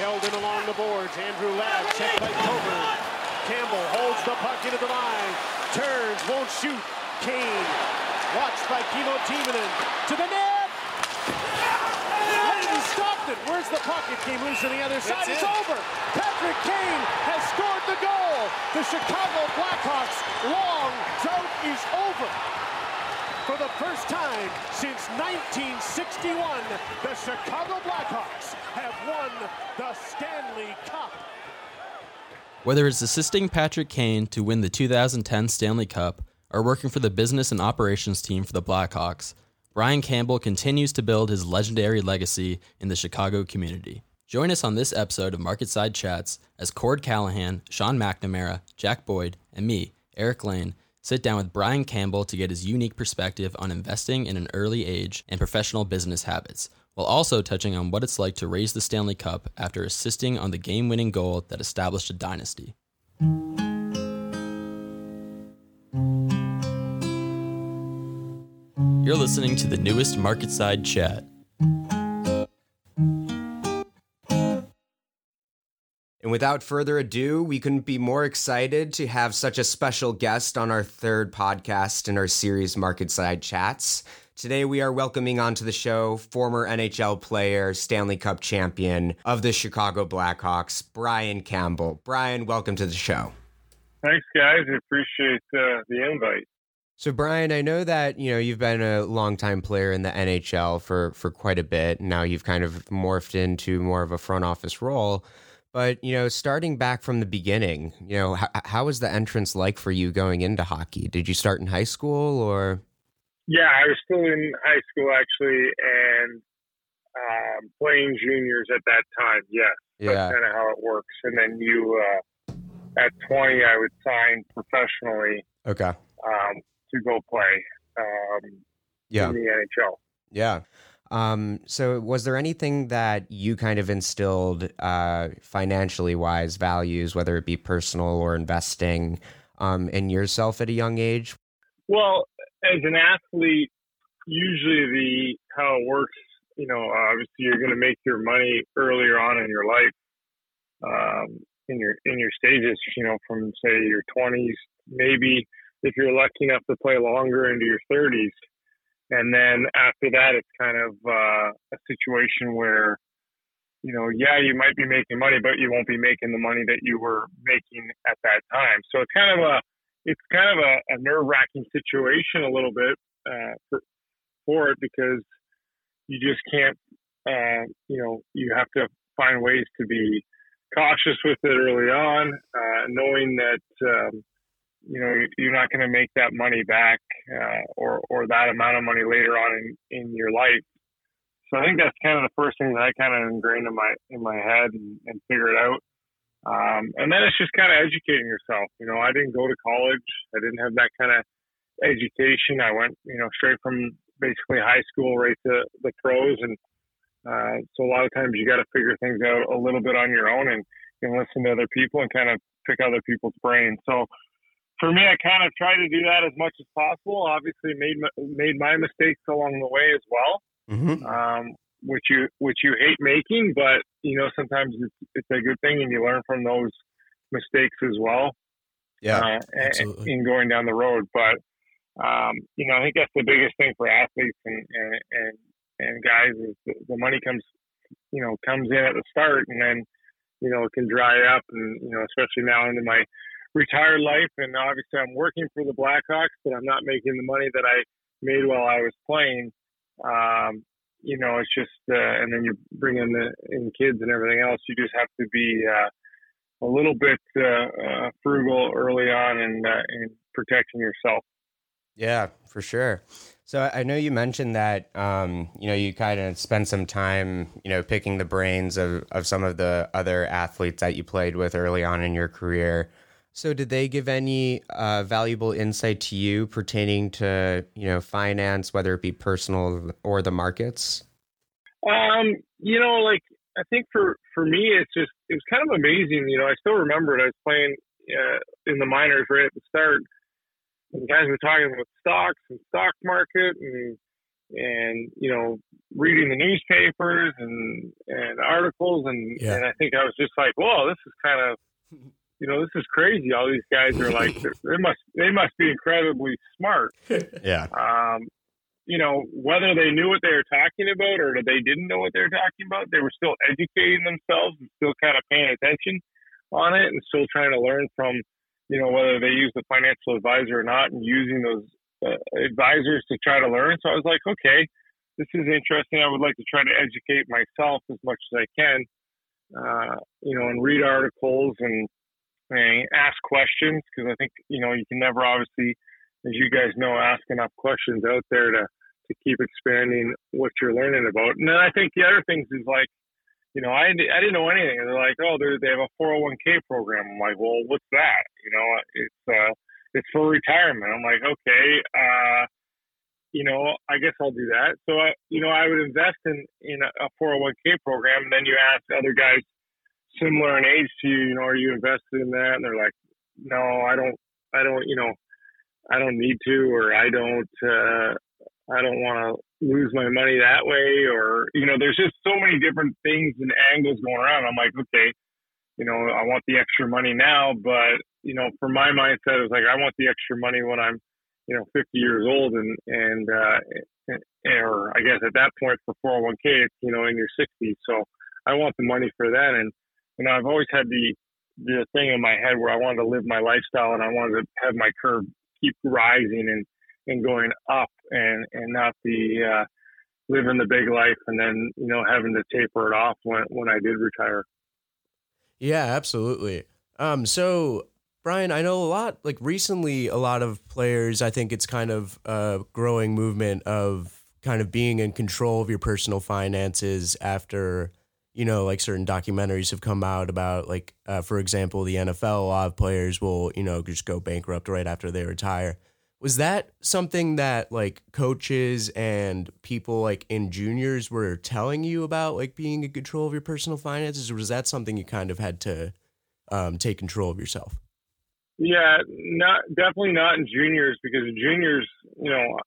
Held in along the boards. Andrew Ladd checked by Coburn. Campbell holds the puck into the line. Turns, won't shoot. Kane watched by Kimmo Timonen to the net. Leighton stopped it. Where's the puck? It came loose on the other side. It's, it's over. Patrick Kane has scored the goal. The Chicago Blackhawks long drought is over. For the first time since 1961, the Chicago Blackhawks have won the Stanley Cup. Whether it's assisting Patrick Kane to win the 2010 Stanley Cup or working for the business and operations team for the Blackhawks, Brian Campbell continues to build his legendary legacy in the Chicago community. Join us on this episode of Marketside Chats as Cord Callahan, Sean McNamara, Jack Boyd, and me, Eric Lane, sit down with Brian Campbell to get his unique perspective on investing in an early age and professional business habits, while also touching on what it's like to raise the Stanley Cup after assisting on the game winning goal that established a dynasty. You're listening to the newest Marketside Chat. And without further ado, we couldn't be more excited to have such a special guest on our third podcast in our series Marketside Chats. Today, we are welcoming onto the show former NHL player, Stanley Cup champion of the Chicago Blackhawks, Brian Campbell. Brian, welcome to the show. Thanks, guys. I appreciate uh, the invite. So, Brian, I know that you know you've been a longtime player in the NHL for for quite a bit. Now you've kind of morphed into more of a front office role. But you know, starting back from the beginning, you know, how, how was the entrance like for you going into hockey? Did you start in high school or? Yeah, I was still in high school actually, and um, playing juniors at that time. Yes, yeah. that's kind of how it works. And then you, uh, at twenty, I would sign professionally. Okay. Um, to go play um, yeah. in the NHL. Yeah. Um, so, was there anything that you kind of instilled uh, financially wise values, whether it be personal or investing, um, in yourself at a young age? Well, as an athlete, usually the how it works, you know, obviously you're going to make your money earlier on in your life, um, in your in your stages, you know, from say your 20s, maybe if you're lucky enough to play longer into your 30s and then after that, it's kind of uh, a situation where, you know, yeah, you might be making money, but you won't be making the money that you were making at that time. So it's kind of a, it's kind of a, a nerve wracking situation a little bit uh, for, for it because you just can't, uh, you know, you have to find ways to be cautious with it early on, uh, knowing that, um, you know you're not going to make that money back uh, or or that amount of money later on in in your life. So I think that's kind of the first thing that I kind of ingrained in my in my head and, and figured out. Um, and then it's just kind of educating yourself. You know, I didn't go to college. I didn't have that kind of education. I went, you know, straight from basically high school right to the pros. And uh, so a lot of times you got to figure things out a little bit on your own and, and listen to other people and kind of pick other people's brains. So for me, I kind of try to do that as much as possible. Obviously, made made my mistakes along the way as well, mm-hmm. um, which you which you hate making, but you know sometimes it's it's a good thing, and you learn from those mistakes as well. Yeah, uh, in going down the road, but um, you know I think that's the biggest thing for athletes and and and, and guys is the, the money comes you know comes in at the start, and then you know it can dry up, and you know especially now into my retired life, and obviously I'm working for the Blackhawks, but I'm not making the money that I made while I was playing. Um, you know, it's just, uh, and then you bring in the in kids and everything else. You just have to be uh, a little bit uh, uh frugal early on and uh, in protecting yourself. Yeah, for sure. So I know you mentioned that um, you know you kind of spent some time you know picking the brains of of some of the other athletes that you played with early on in your career. So, did they give any uh, valuable insight to you pertaining to you know finance, whether it be personal or the markets? Um, you know, like I think for for me, it's just it was kind of amazing. You know, I still remember it. I was playing uh, in the minors right at the start. And guys were talking about stocks and stock market and and you know reading the newspapers and and articles and Yeah. and I think I was just like, whoa, this is kind of you know this is crazy. All these guys are like they must they must be incredibly smart. Yeah. Um, you know whether they knew what they were talking about or they didn't know what they were talking about, they were still educating themselves and still kind of paying attention on it and still trying to learn from you know whether they use the financial advisor or not and using those uh, advisors to try to learn. So I was like, okay, this is interesting. I would like to try to educate myself as much as I can, uh, you know, and read articles and, and ask questions because I think you know you can never obviously, as you guys know, ask enough questions out there to to keep expanding what you're learning about. And then I think the other things is like. You know, I, I didn't know anything. They're like, oh, they're, they have a 401k program. I'm like, well, what's that? You know, it's uh, it's for retirement. I'm like, okay, uh, you know, I guess I'll do that. So, I, you know, I would invest in, in a 401k program. And then you ask other guys similar in age to you, you know, are you invested in that? And they're like, no, I don't, I don't, you know, I don't need to, or I don't, uh, I don't want to lose my money that way. Or, you know, there's just so many different things and angles going around. I'm like, okay, you know, I want the extra money now, but you know, for my mindset, it's like I want the extra money when I'm, you know, 50 years old, and and uh, or I guess at that point for 401k, it's you know in your 60s. So I want the money for that, and you know, I've always had the the thing in my head where I wanted to live my lifestyle, and I wanted to have my curve keep rising and and going up, and and not the uh, living the big life, and then you know having to taper it off when when I did retire. Yeah, absolutely. Um, so Brian, I know a lot. Like recently, a lot of players. I think it's kind of a growing movement of kind of being in control of your personal finances after you know like certain documentaries have come out about like uh, for example the NFL. A lot of players will you know just go bankrupt right after they retire. Was that something that like coaches and people like in juniors were telling you about, like being in control of your personal finances, or was that something you kind of had to um, take control of yourself? Yeah, not definitely not in juniors because juniors, you know,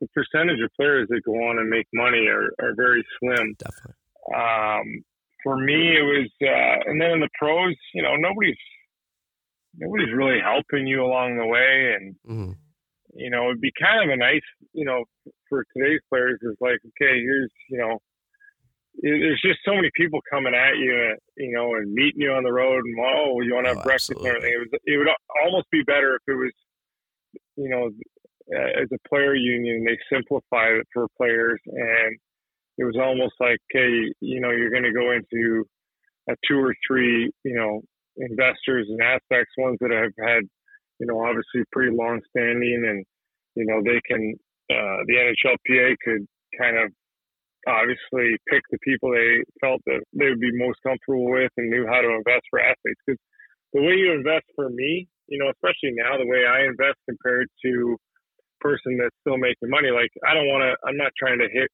the percentage of players that go on and make money are, are very slim. Definitely. Um, for me, it was, uh, and then in the pros, you know, nobody's nobody's really helping you along the way, and hmm you know, it'd be kind of a nice, you know, for today's players is like, okay, here's, you know, there's just so many people coming at you, you know, and meeting you on the road, and oh, you want to have Oh, breakfast and everything. It was, it would almost be better if it was, you know, as a player union, they simplified it for players, and it was almost like, hey, you know, you're going to go into a two or three, you know, investors and aspects, ones that have had, you know, obviously pretty long standing, and you know, they can, uh, the NHLPA could kind of obviously pick the people they felt that they would be most comfortable with and knew how to invest for athletes. Because the way you invest for me, you know, especially now, the way I invest compared to person that's still making money, like I don't want to, I'm not trying to hit,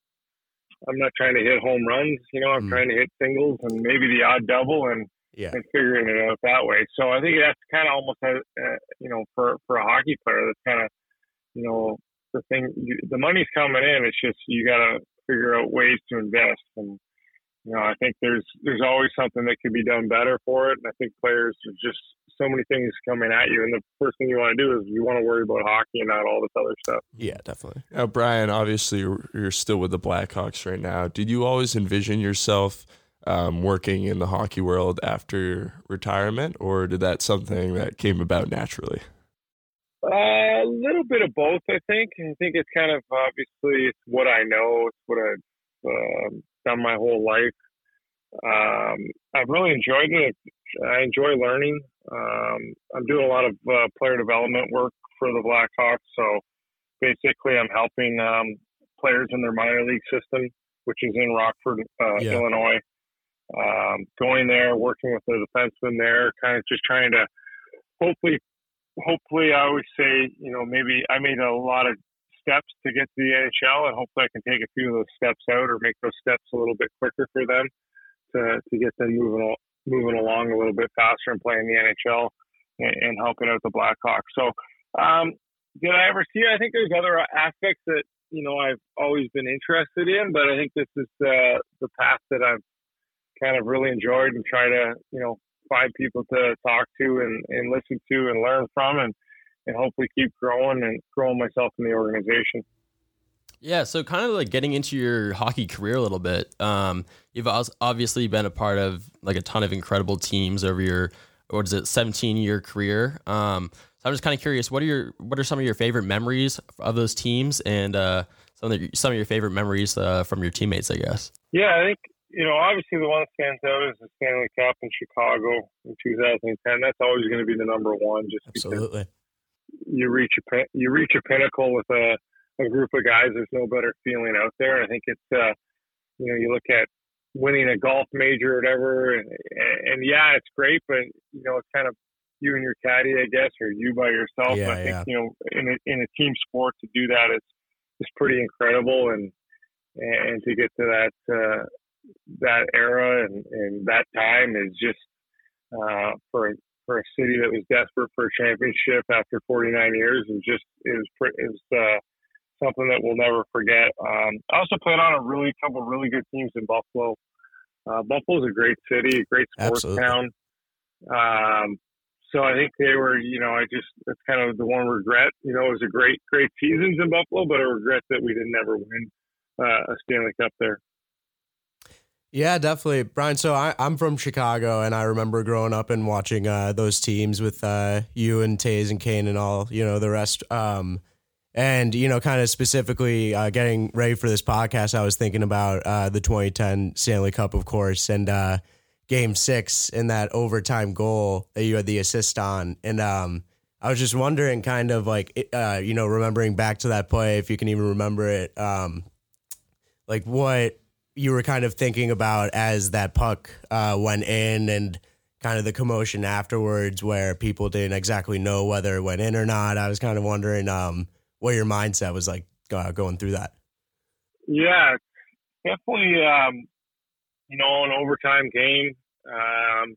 I'm not trying to hit home runs, you know, I'm Mm. trying to hit singles and maybe the odd double and, Yeah. and figuring it out that way. So I think that's kind of almost, a, uh, you know, for, for a hockey player, that's kind of, you know, the thing, you, the money's coming in. It's just, you got to figure out ways to invest. And, you know, I think there's, there's always something that could be done better for it. And I think players are just so many things coming at you. And the first thing you want to do is you want to worry about hockey and not all this other stuff. Yeah, definitely. Now, Brian, obviously you're, still with the Blackhawks right now. Did you always envision yourself um, working in the hockey world after retirement, or did that something that came about naturally? Uh, a little bit of both, I think. I think it's kind of obviously it's what I know. It's what I've um done my whole life. Um, I've really enjoyed it. I enjoy learning. Um, I'm doing a lot of uh, player development work for the Blackhawks. So basically, I'm helping um, players in their minor league system, which is in Rockford, uh, Yeah. Illinois. Um, going there, working with the defenseman there, kind of just trying to hopefully hopefully I always say, you know, maybe I made a lot of steps to get to the NHL and hopefully I can take a few of those steps out or make those steps a little bit quicker for them to, to get them moving, moving along a little bit faster and playing the NHL and, and helping out the Blackhawks. So, um, did I ever see? I think there's other aspects that, you know I've always been interested in, but I think this is the the path that I've kind of really enjoyed and try to you know find people to talk to and, and listen to and learn from and and hopefully keep growing and growing myself in the organization. Yeah, so kind of like getting into your hockey career a little bit. Um, you've obviously been a part of like a ton of incredible teams over your what is it, 17 year career. Um, so I'm just kind of curious, what are your what are some of your favorite memories of those teams and uh, some of the, some of your favorite memories uh, from your teammates, I guess. Yeah, I think you know obviously the one that stands out is the Stanley Cup in Chicago in 2010. That's always going to be the number one, just absolutely. You reach a you reach a pinnacle with a, a group of guys. There's no better feeling out there. I think it's uh, you know you look at winning a golf major or whatever. And, and yeah, it's great, but you know, it's kind of you and your caddy, I guess, or you by yourself. Yeah, I think yeah. you know, in a, in a team sport to do that is is pretty incredible, and and to get to that uh, that era and, and that time is just uh, for for a city that was desperate for a championship after 49 years is just is is uh, something that we'll never forget. Um, I also played on a really couple of really good teams in Buffalo. Uh, Buffalo's a great city, a great sports Absolutely. town. Um, so I think they were, you know, I just that's kind of the one regret. You know, it was a great, great seasons in Buffalo, but a regret that we didn't ever win uh, a Stanley Cup there. Yeah, definitely, Brian. So I, I'm from Chicago, and I remember growing up and watching uh, those teams with uh, you and Toews and Kane and all, you know, the rest. Um, and you know, kind of specifically uh, getting ready for this podcast, I was thinking about uh, the 2010 Stanley Cup, of course, and uh, Game Six in that overtime goal that you had the assist on, and um, I was just wondering, kind of like, uh, you know, remembering back to that play, if you can even remember it, um, like what you were kind of thinking about as that puck uh, went in and kind of the commotion afterwards where people didn't exactly know whether it went in or not. I was kind of wondering um, what your mindset was like uh, going through that. Yeah, definitely. Um, you know, an overtime game. Um,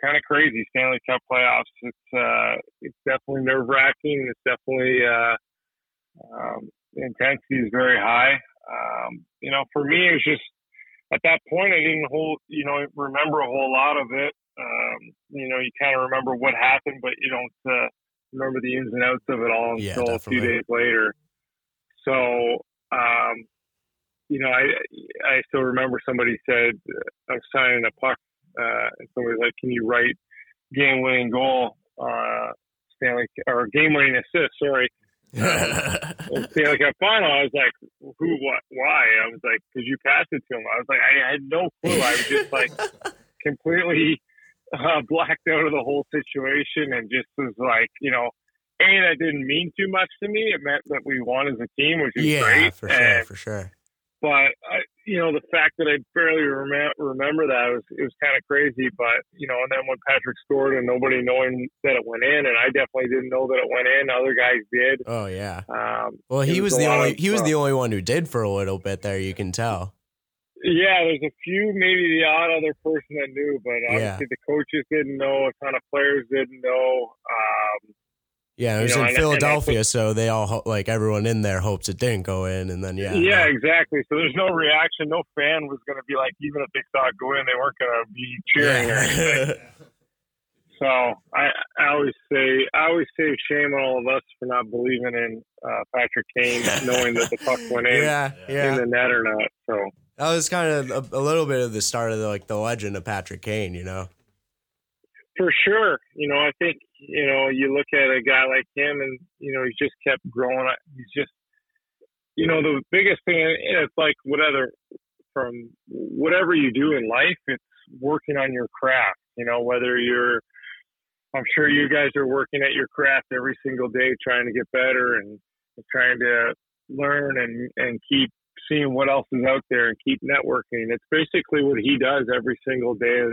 kind of crazy. Stanley Cup playoffs. It's uh, it's definitely nerve wracking. It's definitely uh, um, the intensity is very high. Um, you know, for me, it was just at that point I didn't hold, you know, remember a whole lot of it. Um, you know, you kind of remember what happened, but you don't uh, remember the ins and outs of it all Yeah, until a few days later. So, um, you know, I I still remember somebody said uh, I was signing a puck, uh, and somebody's like, "Can you write game winning goal, uh, Stanley or game winning assist?" Sorry, in like Cup final. I was like, "Who? What? Why?" I was like, "Cause you passed it to him." I was like, I had no clue. I was just like completely uh, blacked out of the whole situation and just was like, you know, a that didn't mean too much to me. It meant that we won as a team, which is yeah, great. for sure, And- for sure. But I, you know, the fact that I barely rem- remember that was it was kind of crazy. But you know, and then when Patrick scored and nobody knowing that it went in, and I definitely didn't know that it went in. Other guys did. Oh yeah. Um, Well, he it was the only of, he was uh, the only one who did for a little bit there. You can tell. Yeah, there's a few, maybe the odd other person that knew, but Yeah. obviously the coaches didn't know. A ton of players didn't know. Um, Yeah, it You was know, in and- and that's Philadelphia, so they all like everyone in there hopes it didn't go in, and then yeah, yeah, exactly. So there's no reaction. No fan was going to be like, even if they saw it go in, they weren't going to be cheering or anything. So I, I always say, I always say shame on all of us for not believing in uh, Patrick Kane, knowing that the puck went in yeah, yeah. in the net or not. So That was kind of a, a little bit of the start of the, like the legend of Patrick Kane, you know. for sure, you know, I think you know, you look at a guy like him, and you know, he's just kept growing. He's just, you know, the biggest thing. And it's like whatever from whatever you do in life, it's working on your craft. You know, whether you're I'm sure you guys are working at your craft every single day, trying to get better and trying to learn and, and keep seeing what else is out there and keep networking. It's basically what he does every single day,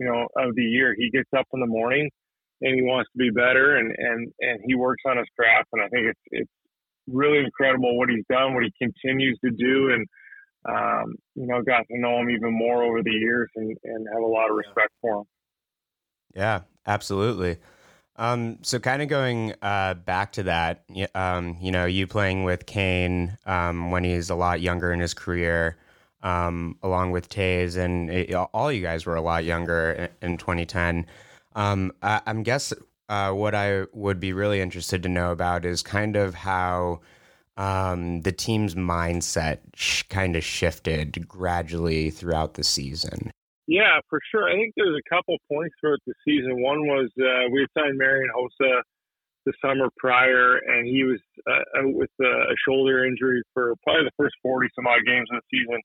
you know, of the year. He gets up in the morning and he wants to be better and, and, and he works on his craft. And I think it's, it's really incredible what he's done, what he continues to do. And, um, you know, got to know him even more over the years and, and have a lot of respect for him. Yeah, absolutely. Um, so kind of going uh, back to that, um, you know, you playing with Kane um, when he's a lot younger in his career, um, along with Toews, and it, all you guys were a lot younger in, in 2010. Um, I, am guess uh, what I would be really interested to know about is kind of how um, the team's mindset sh- kind of shifted gradually throughout the season. Yeah, for sure. I think there's a couple points throughout the season. One was uh, we signed Marian Hossa the summer prior, and he was uh, out with a shoulder injury for probably the first 40 some odd games of the season.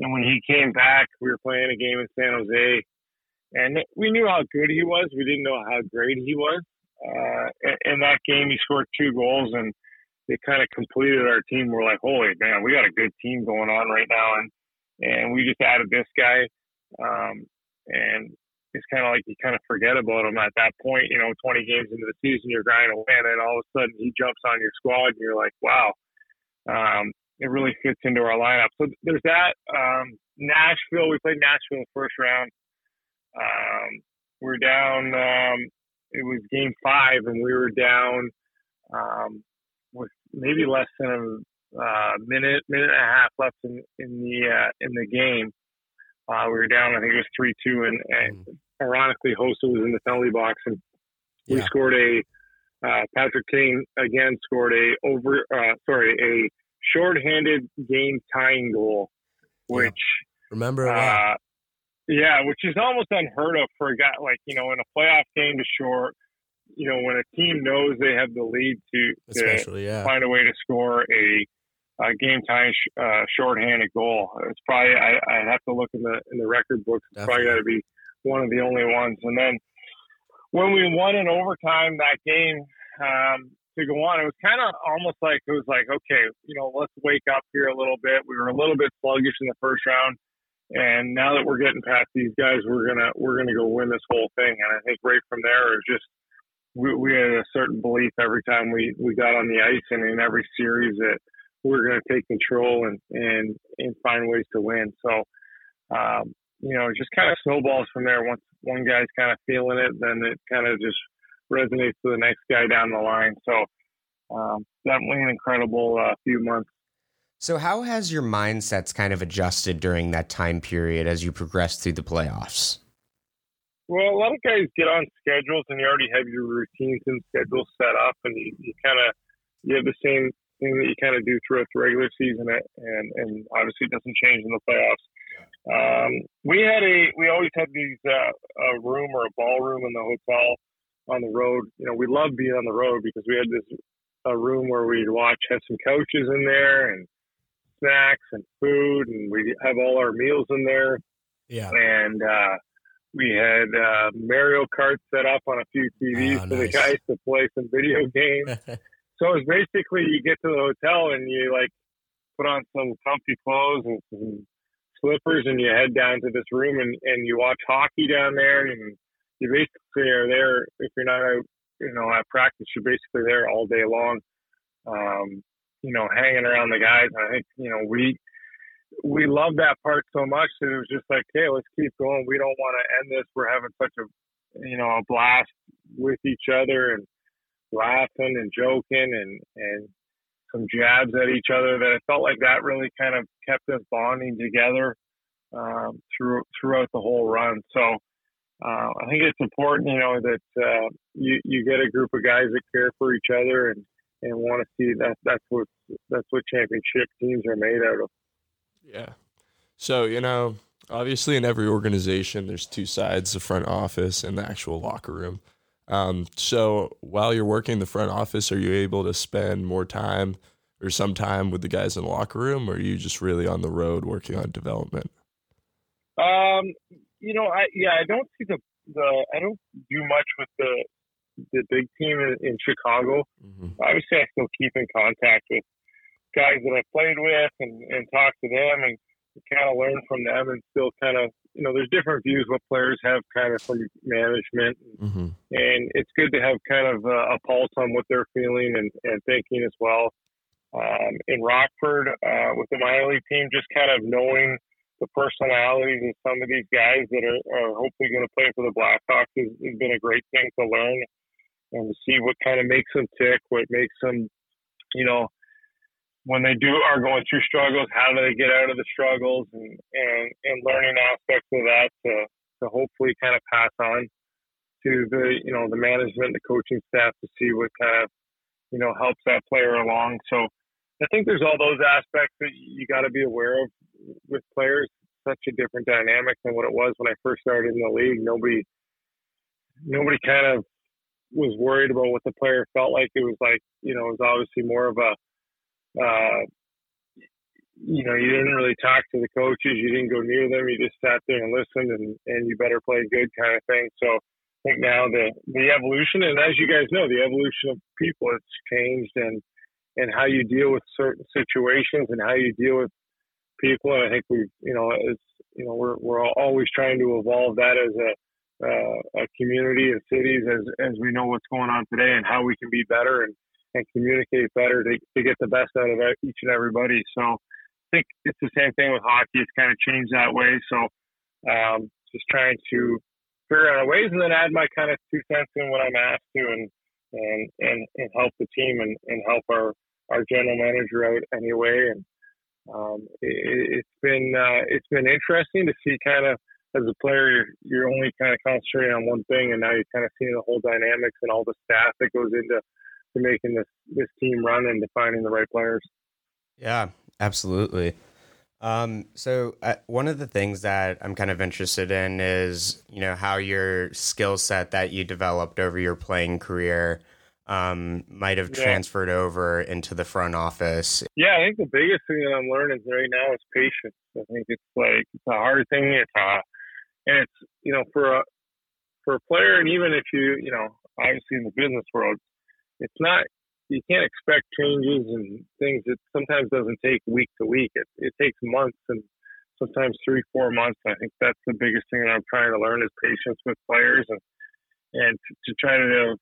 And when he came back, we were playing a game in San Jose, and we knew how good he was. We didn't know how great he was. Uh, in that game, he scored two goals, and it kind of completed our team. We're like, holy man, we got a good team going on right now, and and we just added this guy, um, and it's kind of like you kind of forget about him at that point. You know, 20 games into the season, you're grinding away, and then all of a sudden he jumps on your squad, and you're like, wow, um, it really fits into our lineup. So there's that. Um, Nashville, we played Nashville in the first round. Um, we're down. Um, it was game five, and we were down um, with maybe less than a uh, minute, minute and a half left in in the uh, in the game. Uh, we were down. I think it was three two, and, and mm. ironically, Hossa was in the penalty box, and yeah. we scored a. Uh, Patrick Kane again scored a over. Uh, sorry, a shorthanded game tying goal, which yeah. remember. Yeah, which is almost unheard of for a guy like you know in a playoff game to short. You know when a team knows they have the lead to, to yeah. find a way to score a, a game tying sh- uh, shorthanded goal. It's probably I, I have to look in the in the record books. It's Definitely. probably got to be one of the only ones. And then when we won in overtime that game, um, to go on. It was kind of almost like it was like, okay, you know, let's wake up here a little bit. We were a little bit sluggish in the first round, and now that we're getting past these guys, we're gonna we're gonna go win this whole thing. And I think right from there is just we, we had a certain belief every time we we got on the ice and in every series that we're gonna take control and and and find ways to win. So. Um, you know, it just kind of snowballs from there. Once one guy's kind of feeling it, then it kind of just resonates to the next guy down the line. So um, definitely an incredible uh, few months. So, how has your mindsets kind of adjusted during that time period as you progress through the playoffs? Well, a lot of guys get on schedules and you already have your routines and schedules set up, and you, you kind of you have the same thing that you kind of do throughout the regular season, and and obviously it doesn't change in the playoffs. Um, we had a we always had these uh, a room or a ballroom in the hotel on the road. You know, we love being on the road because we had this a room where we'd watch, have some couches in there and snacks and food, and we have all our meals in there. Yeah. And uh, we had uh, Mario Kart set up on a few TVs oh, for nice. the guys to play some video games. so it was basically you get to the hotel and you like put on some comfy clothes and some slippers and you head down to this room and, and you watch hockey down there and you basically are there if you're not out, you know, at practice. You're basically there all day long, um, you know, hanging around the guys. And I think you know we we love that part so much that it was just like, hey, let's keep going. We don't want to end this. We're having such a you know a blast with each other and laughing and joking and and some jabs at each other that I felt like that really kind of kept us bonding together um, through throughout the whole run. So uh, I think it's important, you know, that uh, you you get a group of guys that care for each other and and want to see that that's what that's what championship teams are made out of. Yeah. So you know, obviously, in every organization, there's two sides: the front office and the actual locker room. Um, so while you're working the front office, are you able to spend more time or some time with the guys in the locker room, or are you just really on the road working on development? Um, you know, I yeah, I don't see the the I don't do much with the the big team in, in Chicago. Mm-hmm. Obviously, I still keep in contact with guys that I played with and and talk to them and kind of learn from them and still kind of you know there's different views what players have kind of from management mm-hmm. and it's good to have kind of a, a, pulse on what they're feeling and, and thinking as well um, in rockford uh, with the minor league team just kind of knowing the personalities of some of these guys that are, are hopefully going to play for the Blackhawks has, has been a great thing to learn. And to see what kind of makes them tick, what makes them, you know, when they do are going through struggles, how do they get out of the struggles, and and and learning aspects of that to to hopefully kind of pass on to the you know the management, the coaching staff to see what kind of you know helps that player along. So I think there's all those aspects that you got to be aware of with players. Such a different dynamic than what it was when I first started in the league. Nobody, nobody kind of was worried about what the player felt like. It was like you know, it was obviously more of a, uh, you know, you didn't really talk to the coaches. You didn't go near them. You just sat there and listened, and and you better play good kind of thing. So I think now the the evolution, and as you guys know, the evolution of people, it's changed, and and how you deal with certain situations and how you deal with people. And I think we, you know, it's you know, we're we're always trying to evolve that as a uh, a community of cities as as we know what's going on today and how we can be better and and communicate better to to get the best out of each and everybody. So I think it's the same thing with hockey. It's kind of changed that way. So um, just trying to figure out ways and then add my kind of two cents in when I'm asked to and and and, and help the team and, and help our our general manager out anyway. And um, it, has been uh, it's been interesting to see kind of as a player you're, you're only kind of concentrating on one thing, and now you're kind of seeing the whole dynamics and all the staff that goes into to making this this team run and defining the right players. Yeah, absolutely. Um, so uh, one of the things that I'm kind of interested in is, you know, how your skill set that you developed over your playing career um, might have yeah. transferred over into the front office? Yeah, I think the biggest thing that I'm learning right now is patience. I think it's like it's a hard thing. It's uh, and it's you know for a for a player, and even if you you know obviously in the business world, it's not you can't expect changes and things. It sometimes doesn't take week to week. It it takes months and sometimes three four months. I think that's the biggest thing that I'm trying to learn is patience with players and and to, try to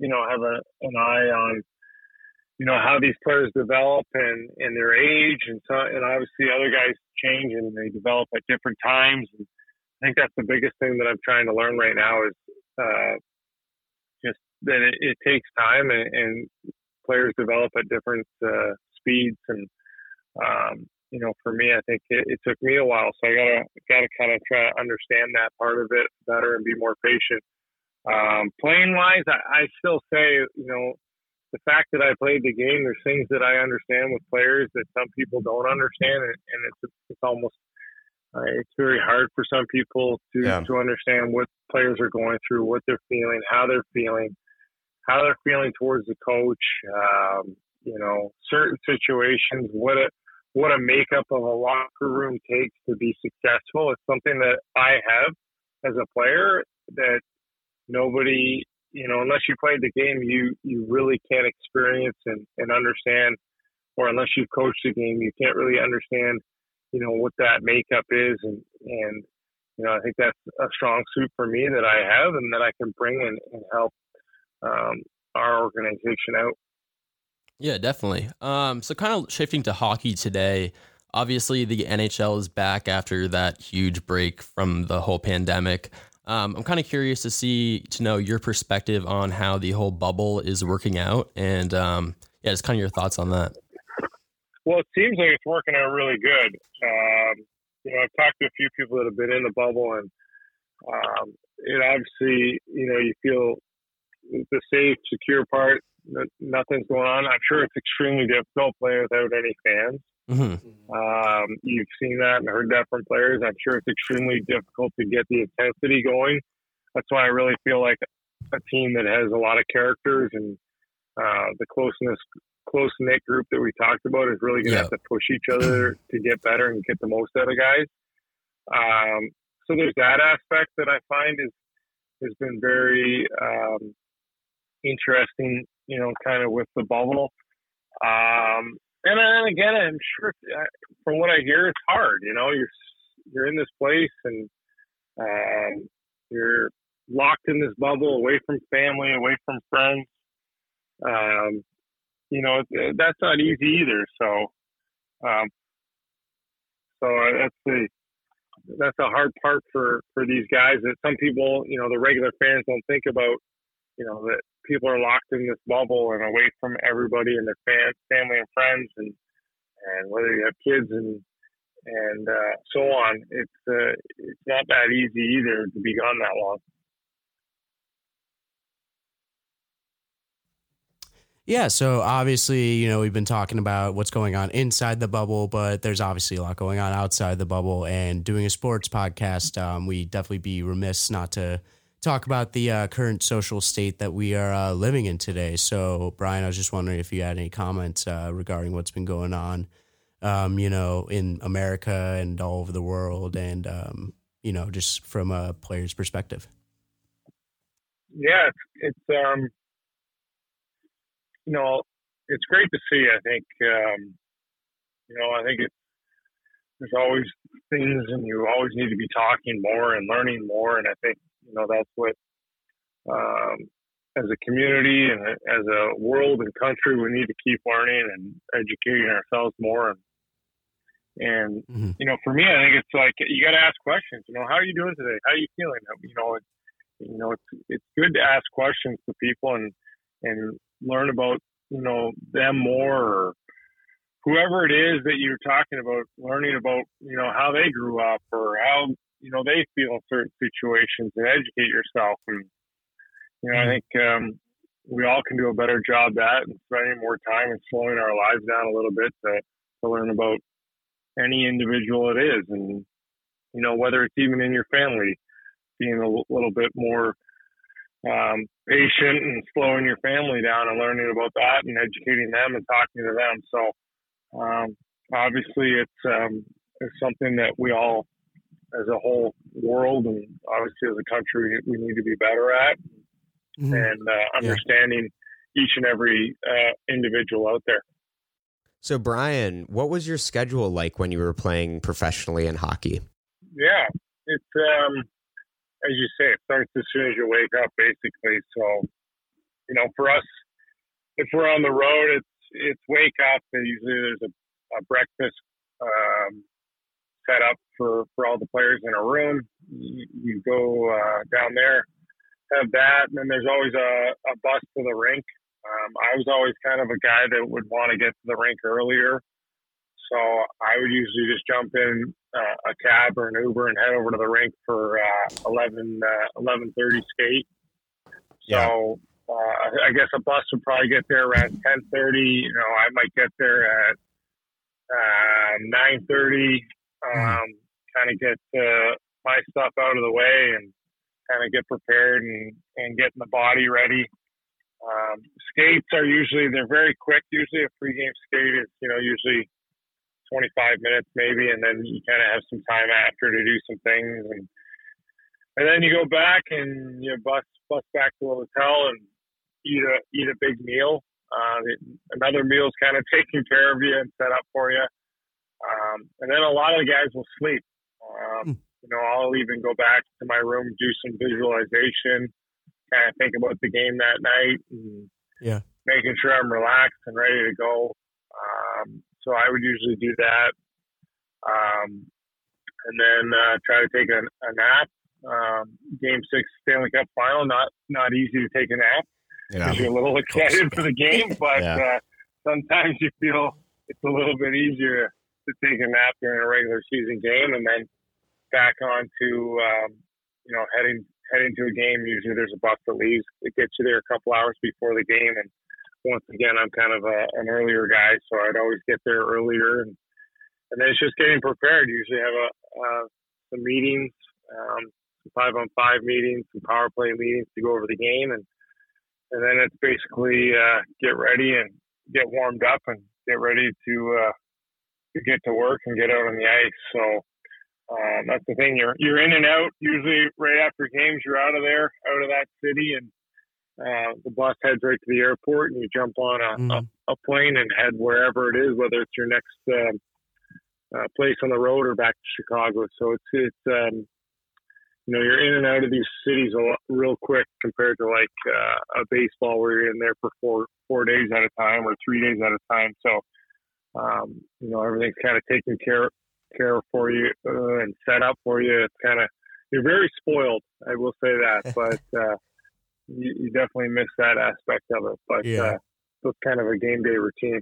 you know have a, an eye on you know how these players develop and and their age and so and obviously other guys change and they develop at different times and I think that's the biggest thing that I'm trying to learn right now is uh, just that it, it takes time and, and, players develop at different uh, speeds. And um, you know for me I think it, it, took me a while. So I gotta gotta kind of try to understand that part of it better and be more patient. Um, playing wise, I, I still say, you know, the fact that I played the game, there's things that I understand with players that some people don't understand, and, and it's it's almost uh, it's very hard for some people to yeah. to understand what players are going through, what they're feeling, how they're feeling, how they're feeling towards the coach. Um, you know, certain situations, what a what a makeup of a locker room takes to be successful. It's something that I have as a player that nobody, you know, unless you played the game, you you really can't experience and, and understand, or unless you've coached the game, you can't really understand, you know, what that makeup is, and and you know, I think that's a strong suit for me that I have and that I can bring and, and help um, our organization out. Yeah, definitely. Um, so kind of shifting to hockey today. Obviously, the NHL is back after that huge break from the whole pandemic. Um, I'm kind of curious to see to know your perspective on how the whole bubble is working out, and um, yeah, just kind of your thoughts on that. Well, it seems like it's working out really good. Um, you know, I've talked to a few people that have been in the bubble, and um, it obviously, you know, you feel the safe, secure part. Nothing's going on. I'm sure it's extremely difficult playing without any fans. Mm-hmm. Um, you've seen that and heard that from players. I'm sure it's extremely difficult to get the intensity going. That's why I really feel like a team that has a lot of characters and uh, the closeness, close knit group that we talked about is really going to yeah. have to push each other to get better and get the most out of guys. Um, so there's that aspect that I find is has been very um, interesting. You know, kind of with the bubble. Um, and then again, I'm sure from what I hear, it's hard. You know, you're you're in this place and um, you're locked in this bubble, away from family, away from friends. Um, you know, that's not easy either. So, um, so that's the that's a hard part for for these guys that some people, you know, the regular fans don't think about you know that people are locked in this bubble and away from everybody and their fam- family and friends and and whether you have kids and and uh, so on. It's uh, it's not that easy either to be gone that long. Yeah, so obviously, you know, we've been talking about what's going on inside the bubble, but there's obviously a lot going on outside the bubble. And doing a sports podcast, um, we definitely be remiss not to talk about the uh, current social state that we are uh, living in today. So, Brian, I was just wondering if you had any comments uh, regarding what's been going on, um, you know, in America and all over the world, and um, you know, just from a player's perspective. Yeah, it's, it's um you know, it's great to see. I think, um, you know, I think it's, there's always things and you always need to be talking more and learning more. And I think, you know, that's what, um, as a community and as a world and country, we need to keep learning and educating ourselves more. And, and mm-hmm. you know, for me, I think it's like you got to ask questions. You know, how are you doing today? How are you feeling? You know, it's, you know, it's it's good to ask questions to people and and learn about you know them more or whoever it is that you're talking about learning about you know how they grew up or how you know they feel in certain situations and educate yourself and you know i mm-hmm. think um, we all can do a better job at and spending more time and slowing our lives down a little bit to, to learn about any individual it is and you know whether it's even in your family being a little bit more um, patient and slowing your family down and learning about that and educating them and talking to them. So um, obviously, it's um, it's something that we all, as a whole world and obviously as a country, we need to be better at mm-hmm. and uh, understanding yeah. each and every uh, individual out there. So, Brian, what was your schedule like when you were playing professionally in hockey? Yeah, it's um, as you say, it starts as soon as you wake up, basically. So, you know, for us, if we're on the road, it's it's wake up. And usually, there's a, a breakfast um, set up for for all the players in a room. You, you go uh, down there, have that, and then there's always a, a bus to the rink. Um, I was always kind of a guy that would want to get to the rink earlier. So I would usually just jump in uh, a cab or an Uber and head over to the rink for uh, 11 uh, 11:30 skate. So uh, I guess a bus would probably get there around 10:30. You know, I might get there at uh, 9:30. Mm-hmm. Um, kind of get uh, my stuff out of the way and kind of get prepared and and getting the body ready. Um, skates are usually they're very quick. Usually a pregame skate is you know usually 25 minutes maybe, and then you kind of have some time after to do some things, and and then you go back and you know, bus bus back to the hotel and eat a eat a big meal. Uh, another meal is kind of taking care of you and set up for you, um, and then a lot of the guys will sleep. Um, hmm. you know, I'll even go back to my room, do some visualization, kind of think about the game that night, and yeah, making sure I'm relaxed and ready to go. Um, so I would usually do that. Um, and then uh, try to take a, a nap. Um, game six Stanley Cup final, not not easy to take a nap because you're a little excited for the game, but yeah. uh, sometimes you feel it's a little bit easier to take a nap during a regular season game, and then back on to um, you know heading heading to a game. Usually there's a bus that leaves. It gets you there a couple hours before the game, and once again, I'm kind of a, an earlier guy, so I'd always get there earlier, and and then it's just getting prepared. Usually have a uh, some meetings, um, some five on five meetings, some power play meetings to go over the game, and and then it's basically uh, get ready and get warmed up and get ready to uh, to get to work and get out on the ice. So um, that's the thing. You're you're in and out. Usually, right after games, you're out of there, out of that city, and uh, the bus heads right to the airport, and you jump on a, mm. a, a, plane and head wherever it is, whether it's your next uh, uh, place on the road or back to Chicago. So it's it's um, you know you're in and out of these cities a lot, real quick compared to like uh, a baseball where you're in there for four four days at a time or three days at a time. So um, you know everything's kind of taken care care for you uh, and set up for you. It's kind of you're very spoiled. I will say that, but you, you definitely miss that aspect of it. But Yeah. uh, it's kind of a game day routine.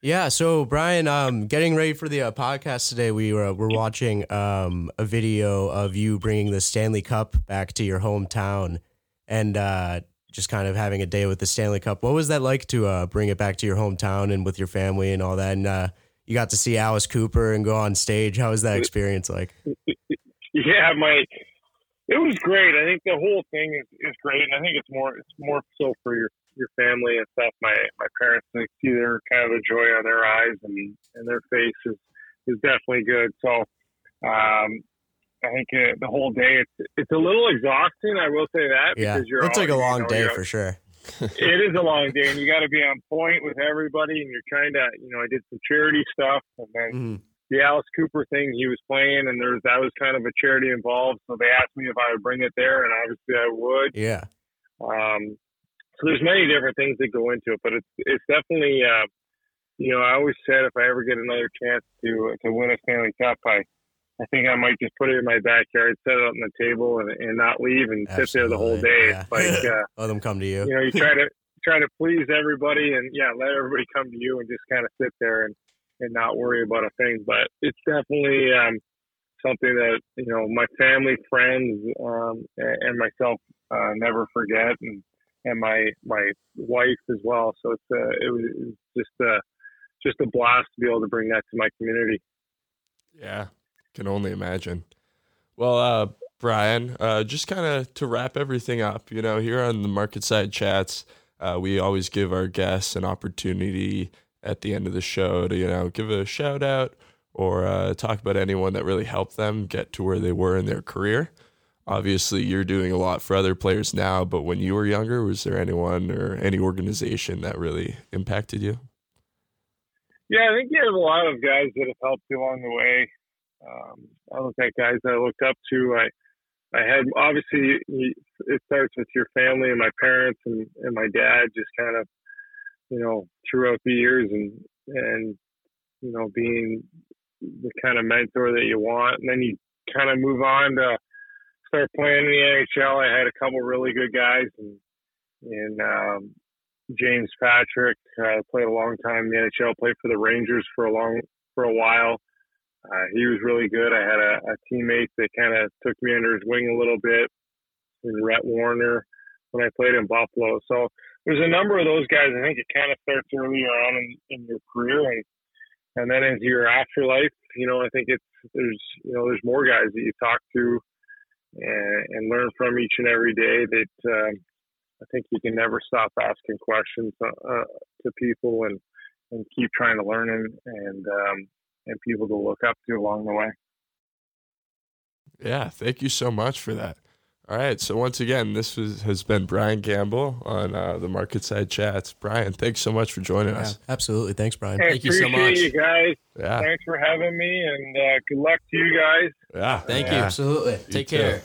Yeah, so Brian, um, getting ready for the uh, podcast today, we were we're watching um, a video of you bringing the Stanley Cup back to your hometown, and uh, just kind of having a day with the Stanley Cup. What was that like to uh, bring it back to your hometown and with your family and all that? And uh, you got to see Alice Cooper and go on stage. How was that experience like? Yeah, my it was great. I think the whole thing is, is great, and I think it's more it's more so for your your family and stuff. My my parents they see their kind of the joy on their eyes and and their face is is definitely good. So um, I think uh, the whole day it's it's a little exhausting. I will say that Yeah, because you're it's like a all- you long know, day for sure. it is a long day, and you got to be on point with everybody. And you're trying to, you know, I did some charity stuff, and then Mhm. The Alice Cooper thing he was playing, and there's that was kind of a charity involved. So they asked me if I would bring it there, and obviously I would. Yeah, Um, so there's many different things that go into it, but it's it's definitely, uh, you know, I always said if I ever get another chance to to win a Stanley Cup, I I think I might just put it in my backyard, set it up on the table, and, and not leave and sit there the whole day. yeah. Like. Uh, let them come to you. you know, you try to try to please everybody and yeah, let everybody come to you and just kind of sit there and and not worry about a thing. But it's definitely um, something that you know my family, friends, um, and, myself uh, never forget, and and my my wife as well. So it's uh, it was just a just a blast to be able to bring that to my community. Yeah, can only imagine. Well, uh, Brian, uh, just kind of to wrap everything up, you know, here on the Market Side Chats, uh, we always give our guests an opportunity at the end of the show to, you know, give a shout out or uh, talk about anyone that really helped them get to where they were in their career. Obviously, you're doing a lot for other players now, but when you were younger, was there anyone or any organization that really impacted you? Yeah, I think you have a lot of guys that have helped you along the way. Um, I look at guys that I looked up to. I I had obviously it starts with your family and my parents and, and my dad just kind of you know throughout the years and and you know being the kind of mentor that you want and then you kind of move on to start playing in the NHL. I had a couple really good guys and and um, James Patrick uh, played a long time in the NHL. Played for the Rangers for a long for a while. Uh, he was really good. I had a, a teammate that kind of took me under his wing a little bit, and Rhett Warrener when I played in Buffalo. So there's a number of those guys. I think it kind of starts earlier on in, in your career, and and then as your afterlife, you know, I think it's there's you know there's more guys that you talk to and, and learn from each and every day that. Um, I think you can never stop asking questions uh, to people and and keep trying to learn and and um, and people to look up to along the way. Yeah, thank you so much for that. All right, so once again, this was, has been Brian Campbell on uh, the Market Side Chats. Brian, thanks so much for joining Yeah, us. absolutely. Thanks, Brian. I Thank you so appreciate much. you guys. Yeah, Thanks for having me, and uh, good luck to you guys. yeah, Thank you. Absolutely. Take too. care.